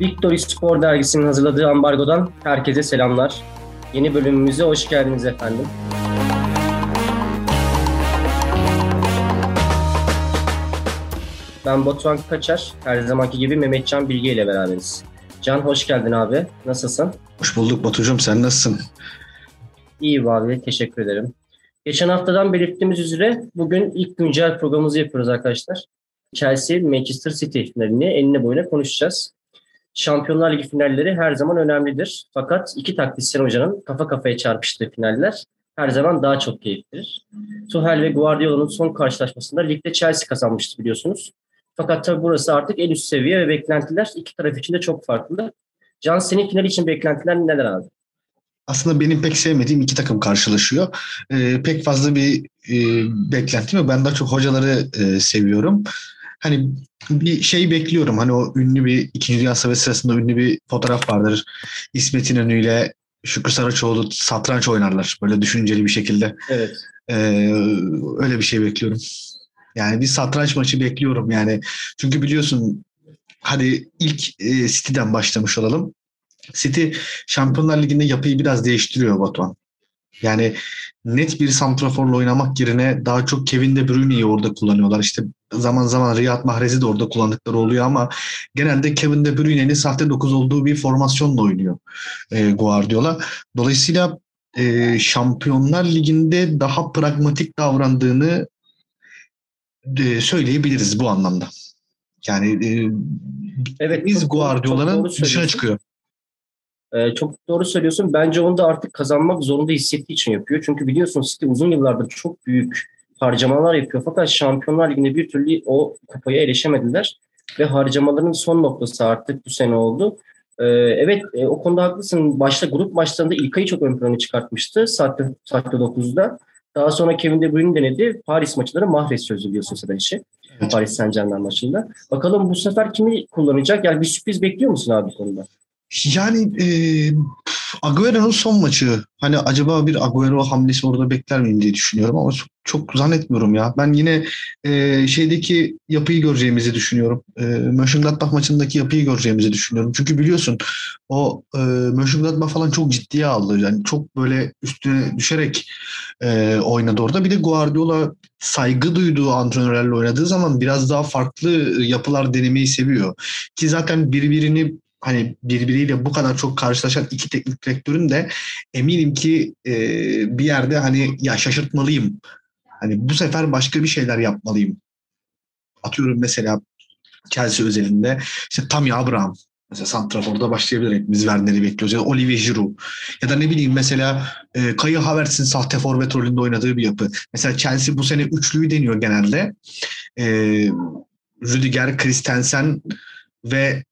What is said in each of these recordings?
Victory Spor Dergisi'nin hazırladığı ambargodan herkese selamlar. Yeni bölümümüze hoş geldiniz efendim. Ben Batuhan Kaçar. Her zamanki gibi Mehmetcan Bilge ile beraberiz. Can hoş geldin abi. Nasılsın? Hoş bulduk Batucuğum. Sen nasılsın? İyi abi. Teşekkür ederim. Geçen haftadan belirttiğimiz üzere bugün ilk güncel programımızı yapıyoruz arkadaşlar. Chelsea Manchester City finalini enine boyuna konuşacağız. Şampiyonlar Ligi finalleri her zaman önemlidir. Fakat iki taktisyen hocanın kafa kafaya çarpıştığı finaller her zaman daha çok keyiflidir. Tuchel ve Guardiola'nın son karşılaşmasında ligde Chelsea kazanmıştı biliyorsunuz. Fakat tabii burası artık en üst seviye ve beklentiler iki taraf için de çok farklı. Can senin final için beklentiler neler abi? Aslında benim pek sevmediğim iki takım karşılaşıyor. Ee, pek fazla bir e, beklentim yok. Ben daha çok hocaları e, seviyorum. Hani bir şey bekliyorum. Hani o ünlü bir İkinci Dünya Savaşı sırasında ünlü bir fotoğraf vardır. İsmet İnönü ile Şükrü Saraçoğlu satranç oynarlar. Böyle düşünceli bir şekilde. Evet. Ee, öyle bir şey bekliyorum. Yani bir satranç maçı bekliyorum yani. Çünkü biliyorsun hadi ilk e, City'den başlamış olalım. City Şampiyonlar Ligi'nde yapıyı biraz değiştiriyor Batuhan. Yani net bir santraforla oynamak yerine daha çok Kevin De Bruyne'yi orada kullanıyorlar. İşte zaman zaman Riyad Mahrez'i de orada kullandıkları oluyor ama genelde Kevin De Bruyne'nin sahte 9 olduğu bir formasyonla oynuyor e, Guardiola. Dolayısıyla e, Şampiyonlar Ligi'nde daha pragmatik davrandığını e, söyleyebiliriz bu anlamda. Yani e, evet, biz Guardiola'nın dışına çıkıyor. Ee, çok doğru söylüyorsun. Bence onu da artık kazanmak zorunda hissettiği için yapıyor. Çünkü biliyorsun City uzun yıllardır çok büyük harcamalar yapıyor. Fakat Şampiyonlar Ligi'nde bir türlü o kupaya erişemediler. Ve harcamaların son noktası artık bu sene oldu. Ee, evet e, o konuda haklısın. Başta grup maçlarında İlkay'ı çok ön plana çıkartmıştı. Saatte, saatte 9'da. Daha sonra Kevin De Bruyne denedi. Paris maçları Mahrez sözü biliyorsun sen işi. Evet. Paris Saint Germain maçında. Bakalım bu sefer kimi kullanacak? Yani bir sürpriz bekliyor musun abi konuda? Yani e, Agüero'nun son maçı. Hani acaba bir Agüero hamlesi orada bekler miyim diye düşünüyorum ama çok, çok zannetmiyorum ya. Ben yine e, şeydeki yapıyı göreceğimizi düşünüyorum. E, Mönchengladbach maçındaki yapıyı göreceğimizi düşünüyorum. Çünkü biliyorsun o e, Mönchengladbach falan çok ciddiye aldı. Yani çok böyle üstüne düşerek e, oynadı orada. Bir de Guardiola saygı duyduğu antrenörlerle oynadığı zaman biraz daha farklı yapılar denemeyi seviyor. Ki zaten birbirini hani birbiriyle bu kadar çok karşılaşan iki teknik direktörün de eminim ki e, bir yerde hani ya şaşırtmalıyım. Hani bu sefer başka bir şeyler yapmalıyım. Atıyorum mesela Chelsea özelinde işte Tammy Abraham Mesela Santrafor'da başlayabilir hepimiz Werner'i bekliyoruz. Ya da Olivier Giroud. Ya da ne bileyim mesela e, Kayı Havertz'in sahte forvet rolünde oynadığı bir yapı. Mesela Chelsea bu sene üçlüyü deniyor genelde. E, Rüdiger, Christensen ve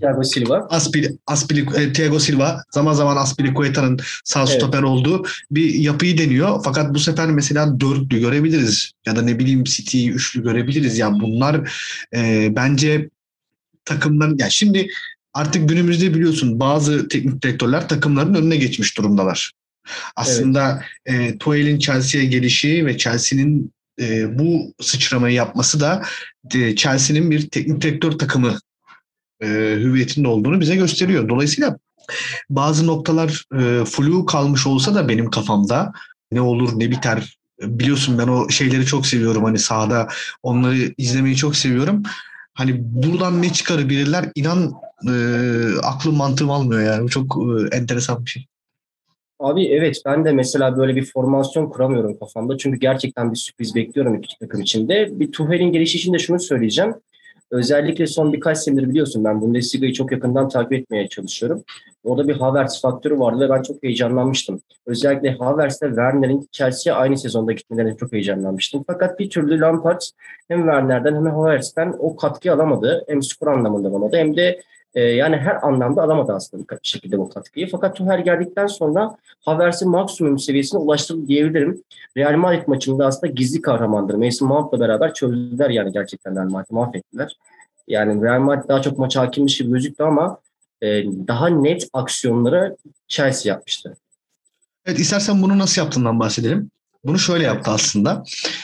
Thiago Silva. Aspili, Aspili, e, Thiago Silva zaman zaman Aspilicueta'nın sağ evet. stoper olduğu bir yapıyı deniyor. Fakat bu sefer mesela dörtlü görebiliriz. Ya da ne bileyim City'yi üçlü görebiliriz. Ya yani bunlar e, bence takımların... Yani şimdi artık günümüzde biliyorsun bazı teknik direktörler takımların önüne geçmiş durumdalar. Aslında evet. e, Tuchel'in Chelsea'ye gelişi ve Chelsea'nin e, bu sıçramayı yapması da e, Chelsea'nin bir teknik direktör takımı e, hüviyetinde olduğunu bize gösteriyor. Dolayısıyla bazı noktalar e, flu kalmış olsa da benim kafamda ne olur ne biter biliyorsun ben o şeyleri çok seviyorum hani sahada onları izlemeyi çok seviyorum. Hani buradan ne çıkarabilirler inan e, aklım mantığım almıyor yani. Bu çok e, enteresan bir şey. Abi evet ben de mesela böyle bir formasyon kuramıyorum kafamda. Çünkü gerçekten bir sürpriz bekliyorum iki takım içinde. Bir Tuhel'in gelişi için de şunu söyleyeceğim. Özellikle son birkaç senedir biliyorsun ben Bundesliga'yı çok yakından takip etmeye çalışıyorum. Orada bir Havertz faktörü vardı ve ben çok heyecanlanmıştım. Özellikle Havertz'le Werner'in Chelsea'ye aynı sezonda gitmelerine çok heyecanlanmıştım. Fakat bir türlü Lampard hem Werner'den hem Havertz'ten o katkıyı alamadı. Hem skor anlamında alamadı hem de e, yani her anlamda alamadı aslında bir şekilde bu katkıyı. Fakat Tuchel geldikten sonra Havertz'in maksimum seviyesine ulaştırdı diyebilirim. Real Madrid maçında aslında gizli kahramandır. Mason Mount'la beraber çözdüler yani gerçekten Real Madrid'i mahvettiler. Yani Real Madrid daha çok maç hakimmiş gibi gözüktü ama e, daha net aksiyonları Chelsea yapmıştı. Evet istersen bunu nasıl yaptığından bahsedelim. Bunu şöyle yaptı aslında.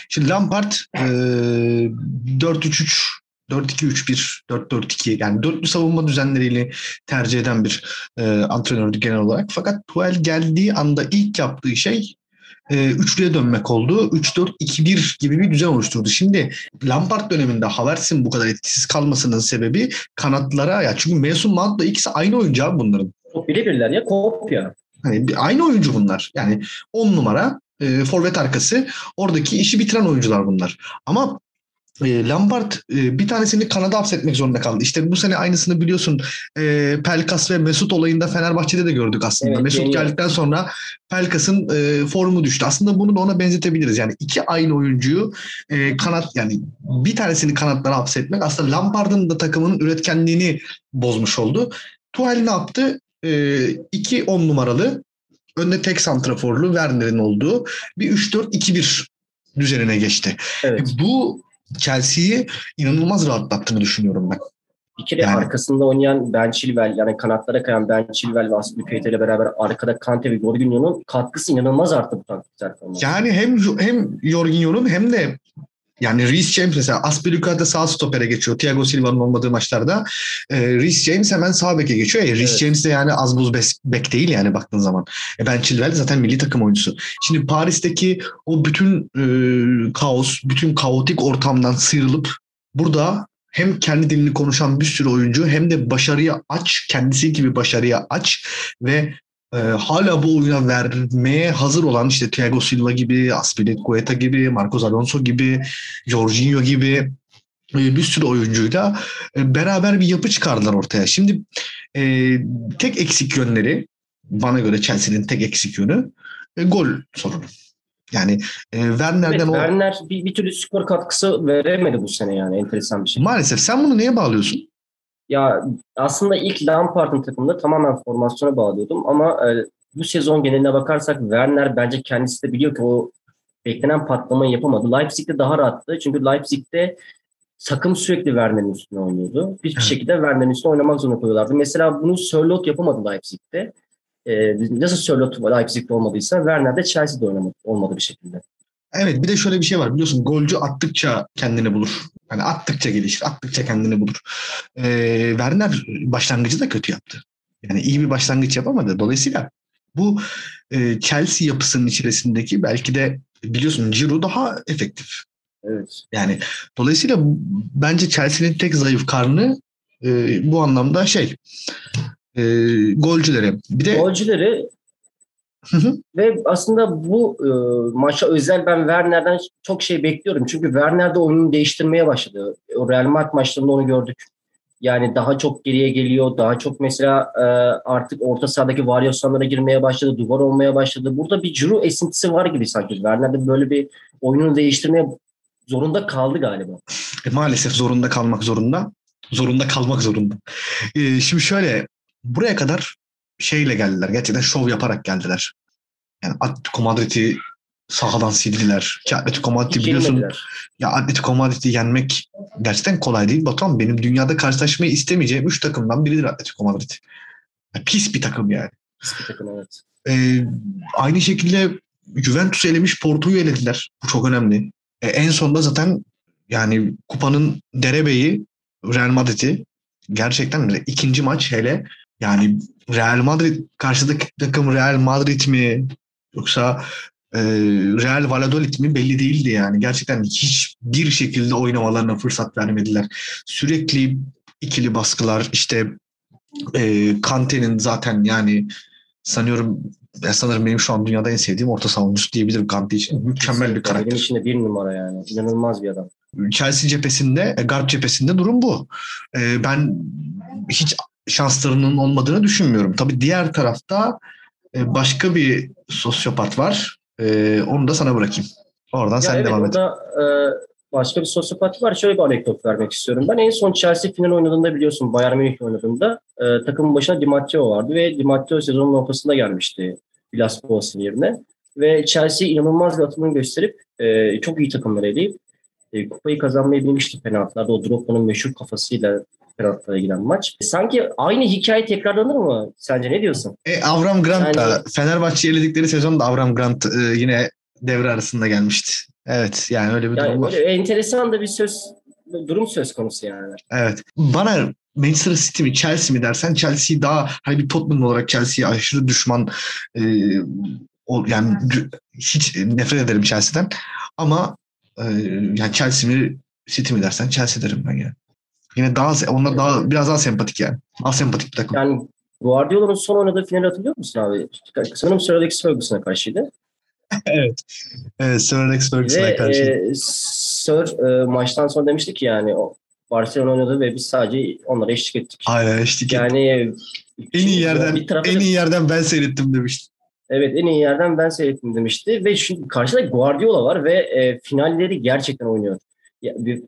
Şimdi Lampard e, 4-3-3 4-2-3-1, 4-4-2 yani dörtlü savunma düzenleriyle tercih eden bir e, antrenördü genel olarak. Fakat Tuchel geldiği anda ilk yaptığı şey e, üçlüye dönmek oldu. 3-4-2-1 gibi bir düzen oluşturdu. Şimdi Lampard döneminde Havertz'in bu kadar etkisiz kalmasının sebebi kanatlara ya çünkü Mason Mount'la ikisi aynı oyuncu abi bunların. Birebirler ya kopya. Hani aynı oyuncu bunlar. Yani 10 numara e, forvet arkası oradaki işi bitiren oyuncular bunlar. Ama e, Lampard e, bir tanesini Kanada hapsetmek zorunda kaldı. İşte bu sene aynısını biliyorsun e, Pelkas ve Mesut olayında Fenerbahçe'de de gördük aslında. Evet, Mesut geliyor. geldikten sonra Pelkas'ın e, formu düştü. Aslında bunu da ona benzetebiliriz. Yani iki aynı oyuncuyu e, kanat yani bir tanesini kanatlara hapsetmek aslında Lampard'ın da takımının üretkenliğini bozmuş oldu. Tuchel ne yaptı? E, iki on numaralı önde tek santraforlu Werner'in olduğu bir 3-4-2-1 düzenine geçti. Evet. Bu Chelsea'yi inanılmaz rahatlattığını düşünüyorum ben. Bir kere Yani- arkasında oynayan Ben Chilwell yani kanatlara kayan Ben Chilwell ve Aspilicueta ile beraber arkada Kante ve Jorginho'nun katkısı inanılmaz arttı bu taktik performansı. Yani hem hem Jorginho'nun hem de yani Reece James mesela Aspilicueta sağ stopere geçiyor. Thiago Silva'nın olmadığı maçlarda. E, Reece James hemen sağ beke geçiyor. E, Reece Evet. James de yani az buz bek değil yani baktığın zaman. E, ben Chilwell zaten milli takım oyuncusu. Şimdi Paris'teki o bütün e, kaos, bütün kaotik ortamdan sıyrılıp burada hem kendi dilini konuşan bir sürü oyuncu hem de başarıya aç, kendisi gibi başarıya aç ve e, hala bu oyuna vermeye hazır olan işte Thiago Silva gibi, Aspilicueta gibi, Marcos Alonso gibi, Jorginho gibi e, bir sürü oyuncuyla e, beraber bir yapı çıkardılar ortaya. Şimdi e, tek eksik yönleri bana göre Chelsea'nin tek eksik yönü e, gol sorunu. Yani e, Werner'den Evet, o Werner bir, bir türlü skor katkısı veremedi bu sene yani enteresan bir şey. maalesef sen bunu neye bağlıyorsun? Ya aslında ilk Lampard'ın takımında tamamen formasyona bağlıyordum ama e, bu sezon geneline bakarsak Werner bence kendisi de biliyor ki o beklenen patlamayı yapamadı. Leipzig'te daha rahattı. Çünkü Leipzig'te takım sürekli Werner'in üstüne oynuyordu. Hiçbir Evet. şekilde Werner'in üstüne oynamak zorunda koyuyorlardı. Mesela bunu Sörloth yapamadı Leipzig'te. E, nasıl Sörloth Leipzig'te olmadıysa Werner de Chelsea'de oynamadı, olmadı bir şekilde. Evet bir de şöyle bir şey var biliyorsun golcü attıkça kendini bulur. Hani attıkça gelişir, attıkça kendini bulur. Ee, Werner başlangıcı da kötü yaptı. Yani iyi bir başlangıç yapamadı. Dolayısıyla bu e, Chelsea yapısının içerisindeki belki de biliyorsun Giroud daha efektif. Evet. Yani dolayısıyla bence Chelsea'nin tek zayıf karnı e, bu anlamda şey e, golcüleri. Bir de Golcüleri Hı hı. ve aslında bu e, maça özel ben Werner'den çok şey bekliyorum. Çünkü Werner de oyunu değiştirmeye başladı. O Real Madrid maçlarında onu gördük. Yani daha çok geriye geliyor. Daha çok mesela e, artık orta sahadaki varyasyonlara girmeye başladı. Duvar olmaya başladı. Burada bir Giroud esintisi var gibi sanki. Werner de böyle bir oyununu değiştirmeye zorunda kaldı galiba. E, maalesef zorunda kalmak zorunda. Zorunda kalmak zorunda. E, şimdi şöyle buraya kadar şeyle geldiler. Gerçekten şov yaparak geldiler. Yani Atletico Madrid'i sahadan sildiler. Ki Atletico Madrid'i biliyorsun ya Atletico Madrid'i yenmek gerçekten kolay değil. Batuhan benim dünyada karşılaşmayı istemeyeceğim 3 takımdan biridir Atletico Madrid. Ya, pis bir takım yani. Pis bir takım, evet. Ee, aynı şekilde Juventus'u elemiş Porto'yu elediler. Bu çok önemli. E, en sonunda zaten yani kupanın derebeyi Real Madrid'i gerçekten ikinci maç hele yani Real Madrid karşıdaki takım Real Madrid mi yoksa e, Real Valladolid mi belli değildi yani. Gerçekten hiçbir şekilde oynamalarına fırsat vermediler. Sürekli ikili baskılar işte e, Kante'nin zaten yani sanıyorum ya sanırım benim şu an dünyada en sevdiğim orta savunucusu diyebilirim Kante için. Mükemmel bir Benim karakter. için de bir numara yani. İnanılmaz bir adam. Chelsea cephesinde, e, Garp cephesinde durum bu. E, ben hiç şanslarının olmadığını düşünmüyorum. Tabii diğer tarafta e, başka bir sosyopat var. E, onu da sana bırakayım. Oradan Ya sen evet, devam et. e, başka bir sosyopat var. Şöyle bir anekdot vermek istiyorum. Ben en son Chelsea final oynadığında biliyorsun Bayern Münih oynadığında e, takımın başına Di Matteo vardı ve Di Matteo sezonun ortasında gelmişti Villas Boas'ın yerine. Ve Chelsea inanılmaz bir atılım gösterip e, çok iyi takımları eleyip e, kupayı kazanmayı bilmişti penaltılarda. O Drogba'nın meşhur kafasıyla penaltılara giden maç. Sanki aynı hikaye tekrarlanır mı? Sence ne diyorsun? E, Avram Grant da Yani- Fenerbahçe'yi eledikleri sezonda Avram Grant e, yine devre arasında gelmişti. Evet yani öyle bir durum Yani var. böyle enteresan da bir söz durum söz konusu yani. Evet. Bana Manchester City mi Chelsea mi dersen Chelsea daha hani bir Tottenham olarak Chelsea'ye aşırı düşman e, o, yani hiç nefret ederim Chelsea'den ama e, yani Chelsea mi City mi dersen Chelsea derim ben yani. Yine daha onlar daha biraz daha sempatik yani. Daha sempatik bir takım. Yani Guardiola'nın son oynadığı finali hatırlıyor musun abi? Sanırım Sir Alex Ferguson'a karşıydı. evet. evet. Sir Alex Ferguson'a karşı. E, Sir e, maçtan sonra demişti ki yani o Barcelona oynadı ve biz sadece onlara eşlik ettik. Aynen eşlik ettik. Yani en iyi yerden en iyi yerden ben seyrettim demişti. Evet en iyi yerden ben seyrettim demişti ve şimdi karşıda Guardiola var ve e, finalleri gerçekten oynuyor. Yani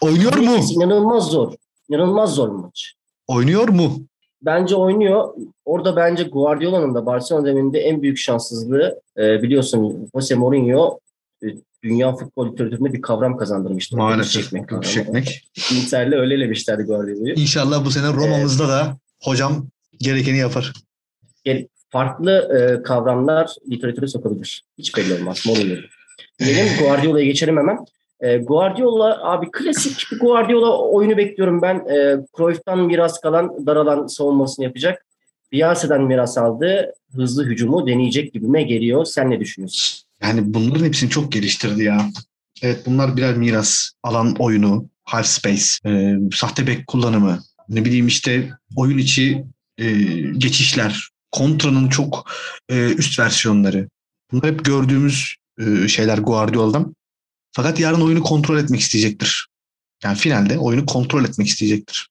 oynuyor mu? İnanılmaz zor. İnanılmaz zor maç. Oynuyor mu? Bence oynuyor. Orada bence Guardiola'nın da Barcelona döneminde en büyük şanssızlığı e, biliyorsun Jose Mourinho e, dünya futbol literatüründe bir kavram kazandırmıştı. Maalesef. Çekmek. çekmek. Inter'le öyle elemişlerdi Guardiola'yı. İnşallah bu sene Roma'mızda ee, da hocam gerekeni yapar. Farklı e, kavramlar literatüre sokabilir. Hiç belli olmaz. Mourinho. Diyelim Guardiola'ya geçelim hemen. E, Guardiola abi klasik bir Guardiola oyunu bekliyorum ben. E, Cruyff'tan miras kalan daralan savunmasını yapacak. Bielsa'dan miras aldı. Hızlı hücumu deneyecek gibime geliyor. Sen ne düşünüyorsun? Yani bunların hepsini çok geliştirdi ya. Evet bunlar birer miras. Alan oyunu, half space, e, sahte bek kullanımı, ne bileyim işte oyun içi e, geçişler, kontranın çok e, üst versiyonları. Bunlar hep gördüğümüz e, şeyler Guardiola'dan. Fakat yarın oyunu kontrol etmek isteyecektir. Yani finalde oyunu kontrol etmek isteyecektir.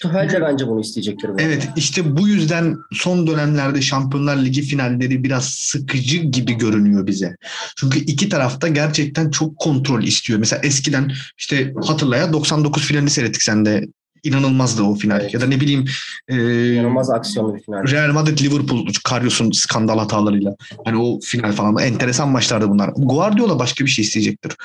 Tuhal de bence bunu isteyecektir. Evet işte bu yüzden son dönemlerde Şampiyonlar Ligi finalleri biraz sıkıcı gibi görünüyor bize. Çünkü iki tarafta gerçekten çok kontrol istiyor. Mesela eskiden işte hatırlaya 99 finalini seyrettik sen de inanılmazdı o final. Evet. Ya da ne bileyim e, inanılmaz aksiyonlu bir final. Real Madrid Liverpool Karius'un skandal hatalarıyla. Hani o final falan enteresan maçlardı bunlar. Guardiola başka bir şey isteyecektir.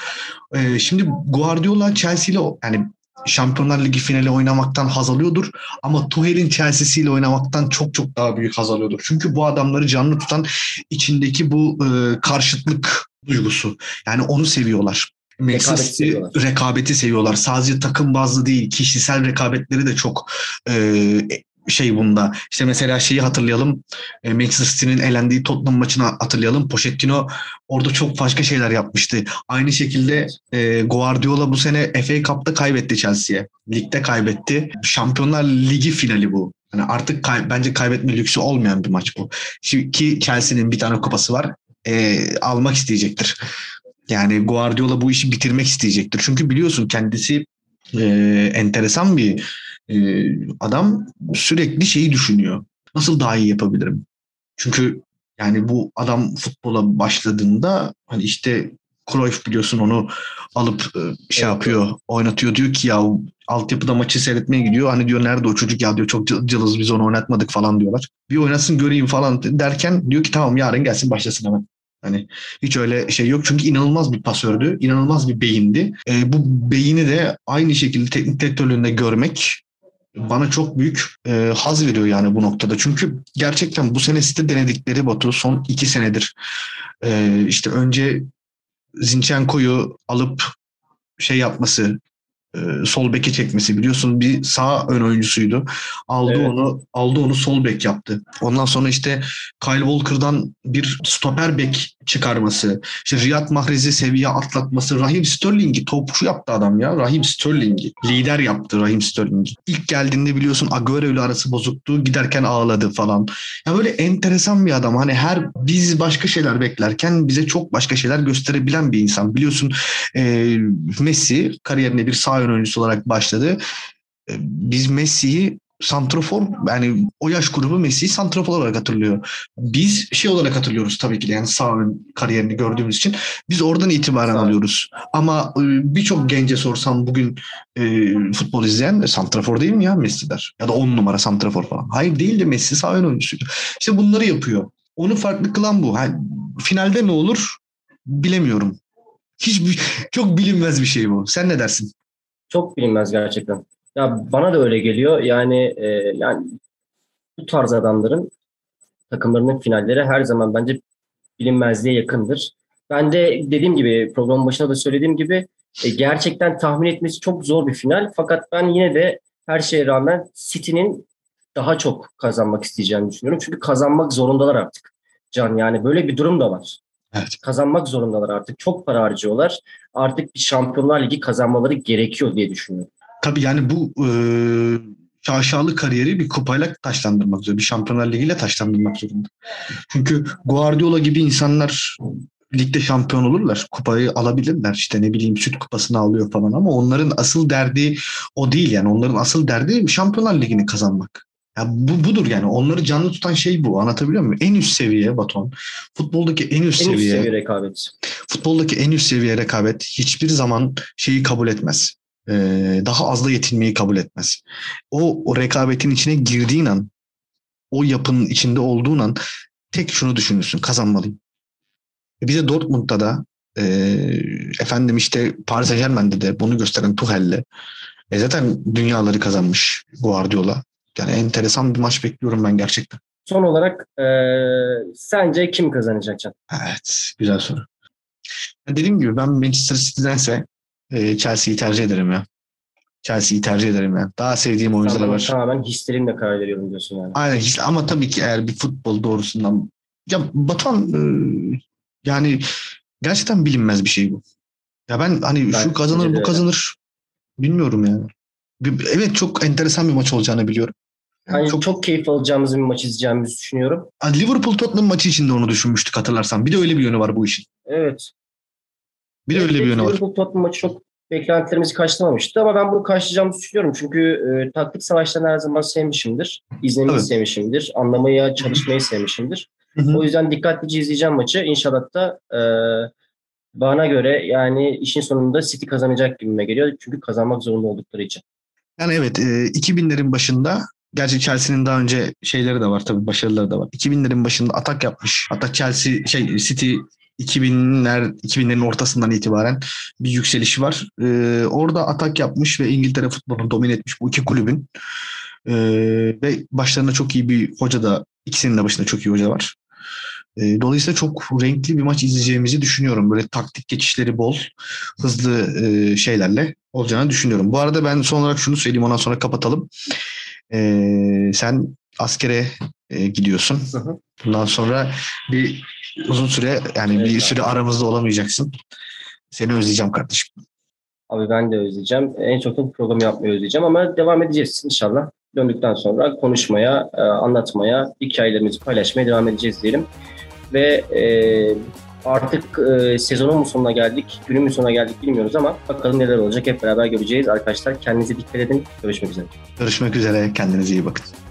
E, şimdi Guardiola Chelsea ile yani Şampiyonlar Ligi finali oynamaktan haz alıyordur ama Tuhel'in Chelsea'si ile oynamaktan çok çok daha büyük haz alıyordur. Çünkü bu adamları canlı tutan içindeki bu e, karşıtlık duygusu. Yani onu seviyorlar. Manchester rekabeti seviyorlar. rekabeti seviyorlar. Sadece takım bazlı değil, kişisel rekabetleri de çok e, şey bunda. İşte mesela şeyi hatırlayalım. E, Manchester City'nin elendiği Tottenham maçını hatırlayalım. Pochettino orada çok başka şeyler yapmıştı. Aynı şekilde e, Guardiola bu sene FA Cup'ta kaybetti Chelsea'ye. Ligde kaybetti. Şampiyonlar Ligi finali bu. Yani artık kay, bence kaybetme lüksü olmayan bir maç bu. Ki Chelsea'nin bir tane kupası var. E, almak isteyecektir. Yani Guardiola bu işi bitirmek isteyecektir. Çünkü biliyorsun kendisi e, enteresan bir e, adam sürekli şeyi düşünüyor. Nasıl daha iyi yapabilirim? Çünkü yani bu adam futbola başladığında hani işte Cruyff biliyorsun onu alıp e, şey yapıyor, oynatıyor. Diyor ki ya altyapıda maçı seyretmeye gidiyor. Hani diyor nerede o çocuk ya diyor çok cılız biz onu oynatmadık falan diyorlar. Bir oynasın göreyim falan derken diyor ki tamam yarın gelsin başlasın hemen. Hani hiç öyle şey yok çünkü inanılmaz bir pasördü, inanılmaz bir beyindi. E, bu beyni de aynı şekilde teknik direktörlüğünde görmek bana çok büyük e, haz veriyor yani bu noktada. Çünkü gerçekten bu sene site denedikleri Batu son iki senedir e, işte önce Zinchenko'yu alıp şey yapması, e, sol beke çekmesi biliyorsun bir sağ ön oyuncusuydu. Aldı evet. onu aldı onu sol bek yaptı. Ondan sonra işte Kyle Walker'dan bir stoper bek çıkarması. İşte Riyad Mahrez'i seviye atlatması. Rahim Sterling'i topçu yaptı adam ya. Rahim Sterling'i. Lider yaptı Rahim Sterling'i. İlk geldiğinde biliyorsun Agüero ile arası bozuktu. Giderken ağladı falan. Ya böyle enteresan bir adam. Hani her biz başka şeyler beklerken bize çok başka şeyler gösterebilen bir insan. Biliyorsun e, Messi kariyerine bir sağ ön oyuncusu olarak başladı. Biz Messi'yi santrofor yani o yaş grubu Messi'yi santrofor olarak hatırlıyor. Biz şey olarak hatırlıyoruz tabii ki de yani sağ ön kariyerini gördüğümüz için biz oradan itibaren alıyoruz. Ama e, birçok gence sorsam bugün e, futbol izleyen e, santrafor değil mi ya Messi der. Ya da on numara santrafor falan. Hayır değil de Messi sağ ön oyuncusuydu. İşte bunları yapıyor. Onu farklı kılan bu. Yani, finalde ne olur bilemiyorum. Hiç çok bilinmez bir şey bu. Sen ne dersin? Çok bilinmez gerçekten. Ya bana da öyle geliyor. Yani e, yani bu tarz adamların takımlarının finalleri her zaman bence bilinmezliğe yakındır. Ben de dediğim gibi programın başında da söylediğim gibi e, gerçekten tahmin etmesi çok zor bir final. Fakat ben yine de her şeye rağmen City'nin daha çok kazanmak isteyeceğini düşünüyorum. Çünkü kazanmak zorundalar artık. Can yani böyle bir durum da var. Evet. Kazanmak zorundalar artık. Çok para harcıyorlar. Artık bir Şampiyonlar Ligi kazanmaları gerekiyor diye düşünüyorum. Tabii yani bu e, şaşalı kariyeri bir kupayla taşlandırmak zorunda. Bir Şampiyonlar Ligi ile taşlandırmak zorunda. Çünkü Guardiola gibi insanlar ligde şampiyon olurlar. Kupayı alabilirler. İşte ne bileyim süt kupasını alıyor falan ama onların asıl derdi o değil yani. Onların asıl derdi Şampiyonlar Ligi'ni kazanmak. Ya bu budur yani. Onları canlı tutan şey bu. Anlatabiliyor muyum? En üst seviye baton. Futboldaki en üst En üst seviye. seviye rekabet. Futboldaki en üst seviye rekabet hiçbir zaman şeyi kabul etmez. Ee, daha azla yetinmeyi kabul etmez. O, o rekabetin içine girdiğin an, o yapının içinde olduğun an tek şunu düşünürsün. Kazanmalıyım. E Bir de Dortmund'da da e, efendim işte Paris Saint Germain'de de bunu gösteren Tuchel'le e zaten dünyaları kazanmış Guardiola. Yani enteresan bir maç bekliyorum ben gerçekten. Son olarak e, sence kim kazanacak Can? Evet, güzel soru. Dediğim gibi ben Manchester City'dense e, Chelsea'yi tercih ederim ya. Chelsea'yi tercih ederim ya. Daha sevdiğim oyuncular Tamamen, var. tamamen histerimle karar veriyorum diyorsun yani. Aynen his- ama tabii ki eğer bir futbol doğrusundan ya Batuhan e, yani gerçekten bilinmez bir şey bu. Ya ben hani Ben şu kazanır bu öyle. kazanır bilmiyorum yani. Evet çok enteresan bir maç olacağını biliyorum. Yani Hani çok, çok, keyif alacağımız bir maç izleyeceğimizi düşünüyorum. Liverpool Tottenham maçı için de onu düşünmüştük hatırlarsan. Bir de öyle bir yönü var bu işin. Evet. Bir de öyle bir yönü var. Liverpool Tottenham maçı çok beklentilerimizi karşılamamıştı ama ben bunu karşılayacağımızı düşünüyorum. Çünkü e, taktik savaşlarını her zaman sevmişimdir. İzlemeyi Evet. sevmişimdir. Anlamaya, çalışmayı sevmişimdir. Hı hı. O yüzden dikkatlice izleyeceğim maçı. İnşallah da e, bana göre yani işin sonunda City kazanacak gibime geliyor. Çünkü kazanmak zorunda oldukları için. Yani evet e, 2000'lerin başında gerçi Chelsea'nin daha önce şeyleri de var tabii başarıları da var. 2000'lerin başında atak yapmış. Hatta Chelsea şey City 2000'ler 2000'lerin ortasından itibaren bir yükselişi var. E, orada atak yapmış ve İngiltere futbolunu domine etmiş bu iki kulübün. E, ve başlarında çok iyi bir hoca da ikisinin de başında çok iyi hoca var. E, dolayısıyla çok renkli bir maç izleyeceğimizi düşünüyorum. Böyle taktik geçişleri bol, hızlı e, şeylerle olacağını düşünüyorum. Bu arada ben son olarak şunu söyleyeyim ondan sonra kapatalım. E, sen askere e, gidiyorsun. Hı hı. Bundan sonra bir uzun süre yani Evet bir abi. süre aramızda olamayacaksın. Seni özleyeceğim kardeşim. Abi ben de özleyeceğim. En çok da bu programı yapmayı özleyeceğim ama devam edeceğiz inşallah. Döndükten sonra konuşmaya, e, anlatmaya, hikayelerimizi paylaşmaya devam edeceğiz diyelim. Ve e, artık e, sezonun mu sonuna geldik, günün mü sonuna geldik bilmiyoruz ama bakalım neler olacak hep beraber göreceğiz. Arkadaşlar kendinize dikkat edin. Görüşmek üzere. Görüşmek üzere. Kendinize iyi bakın.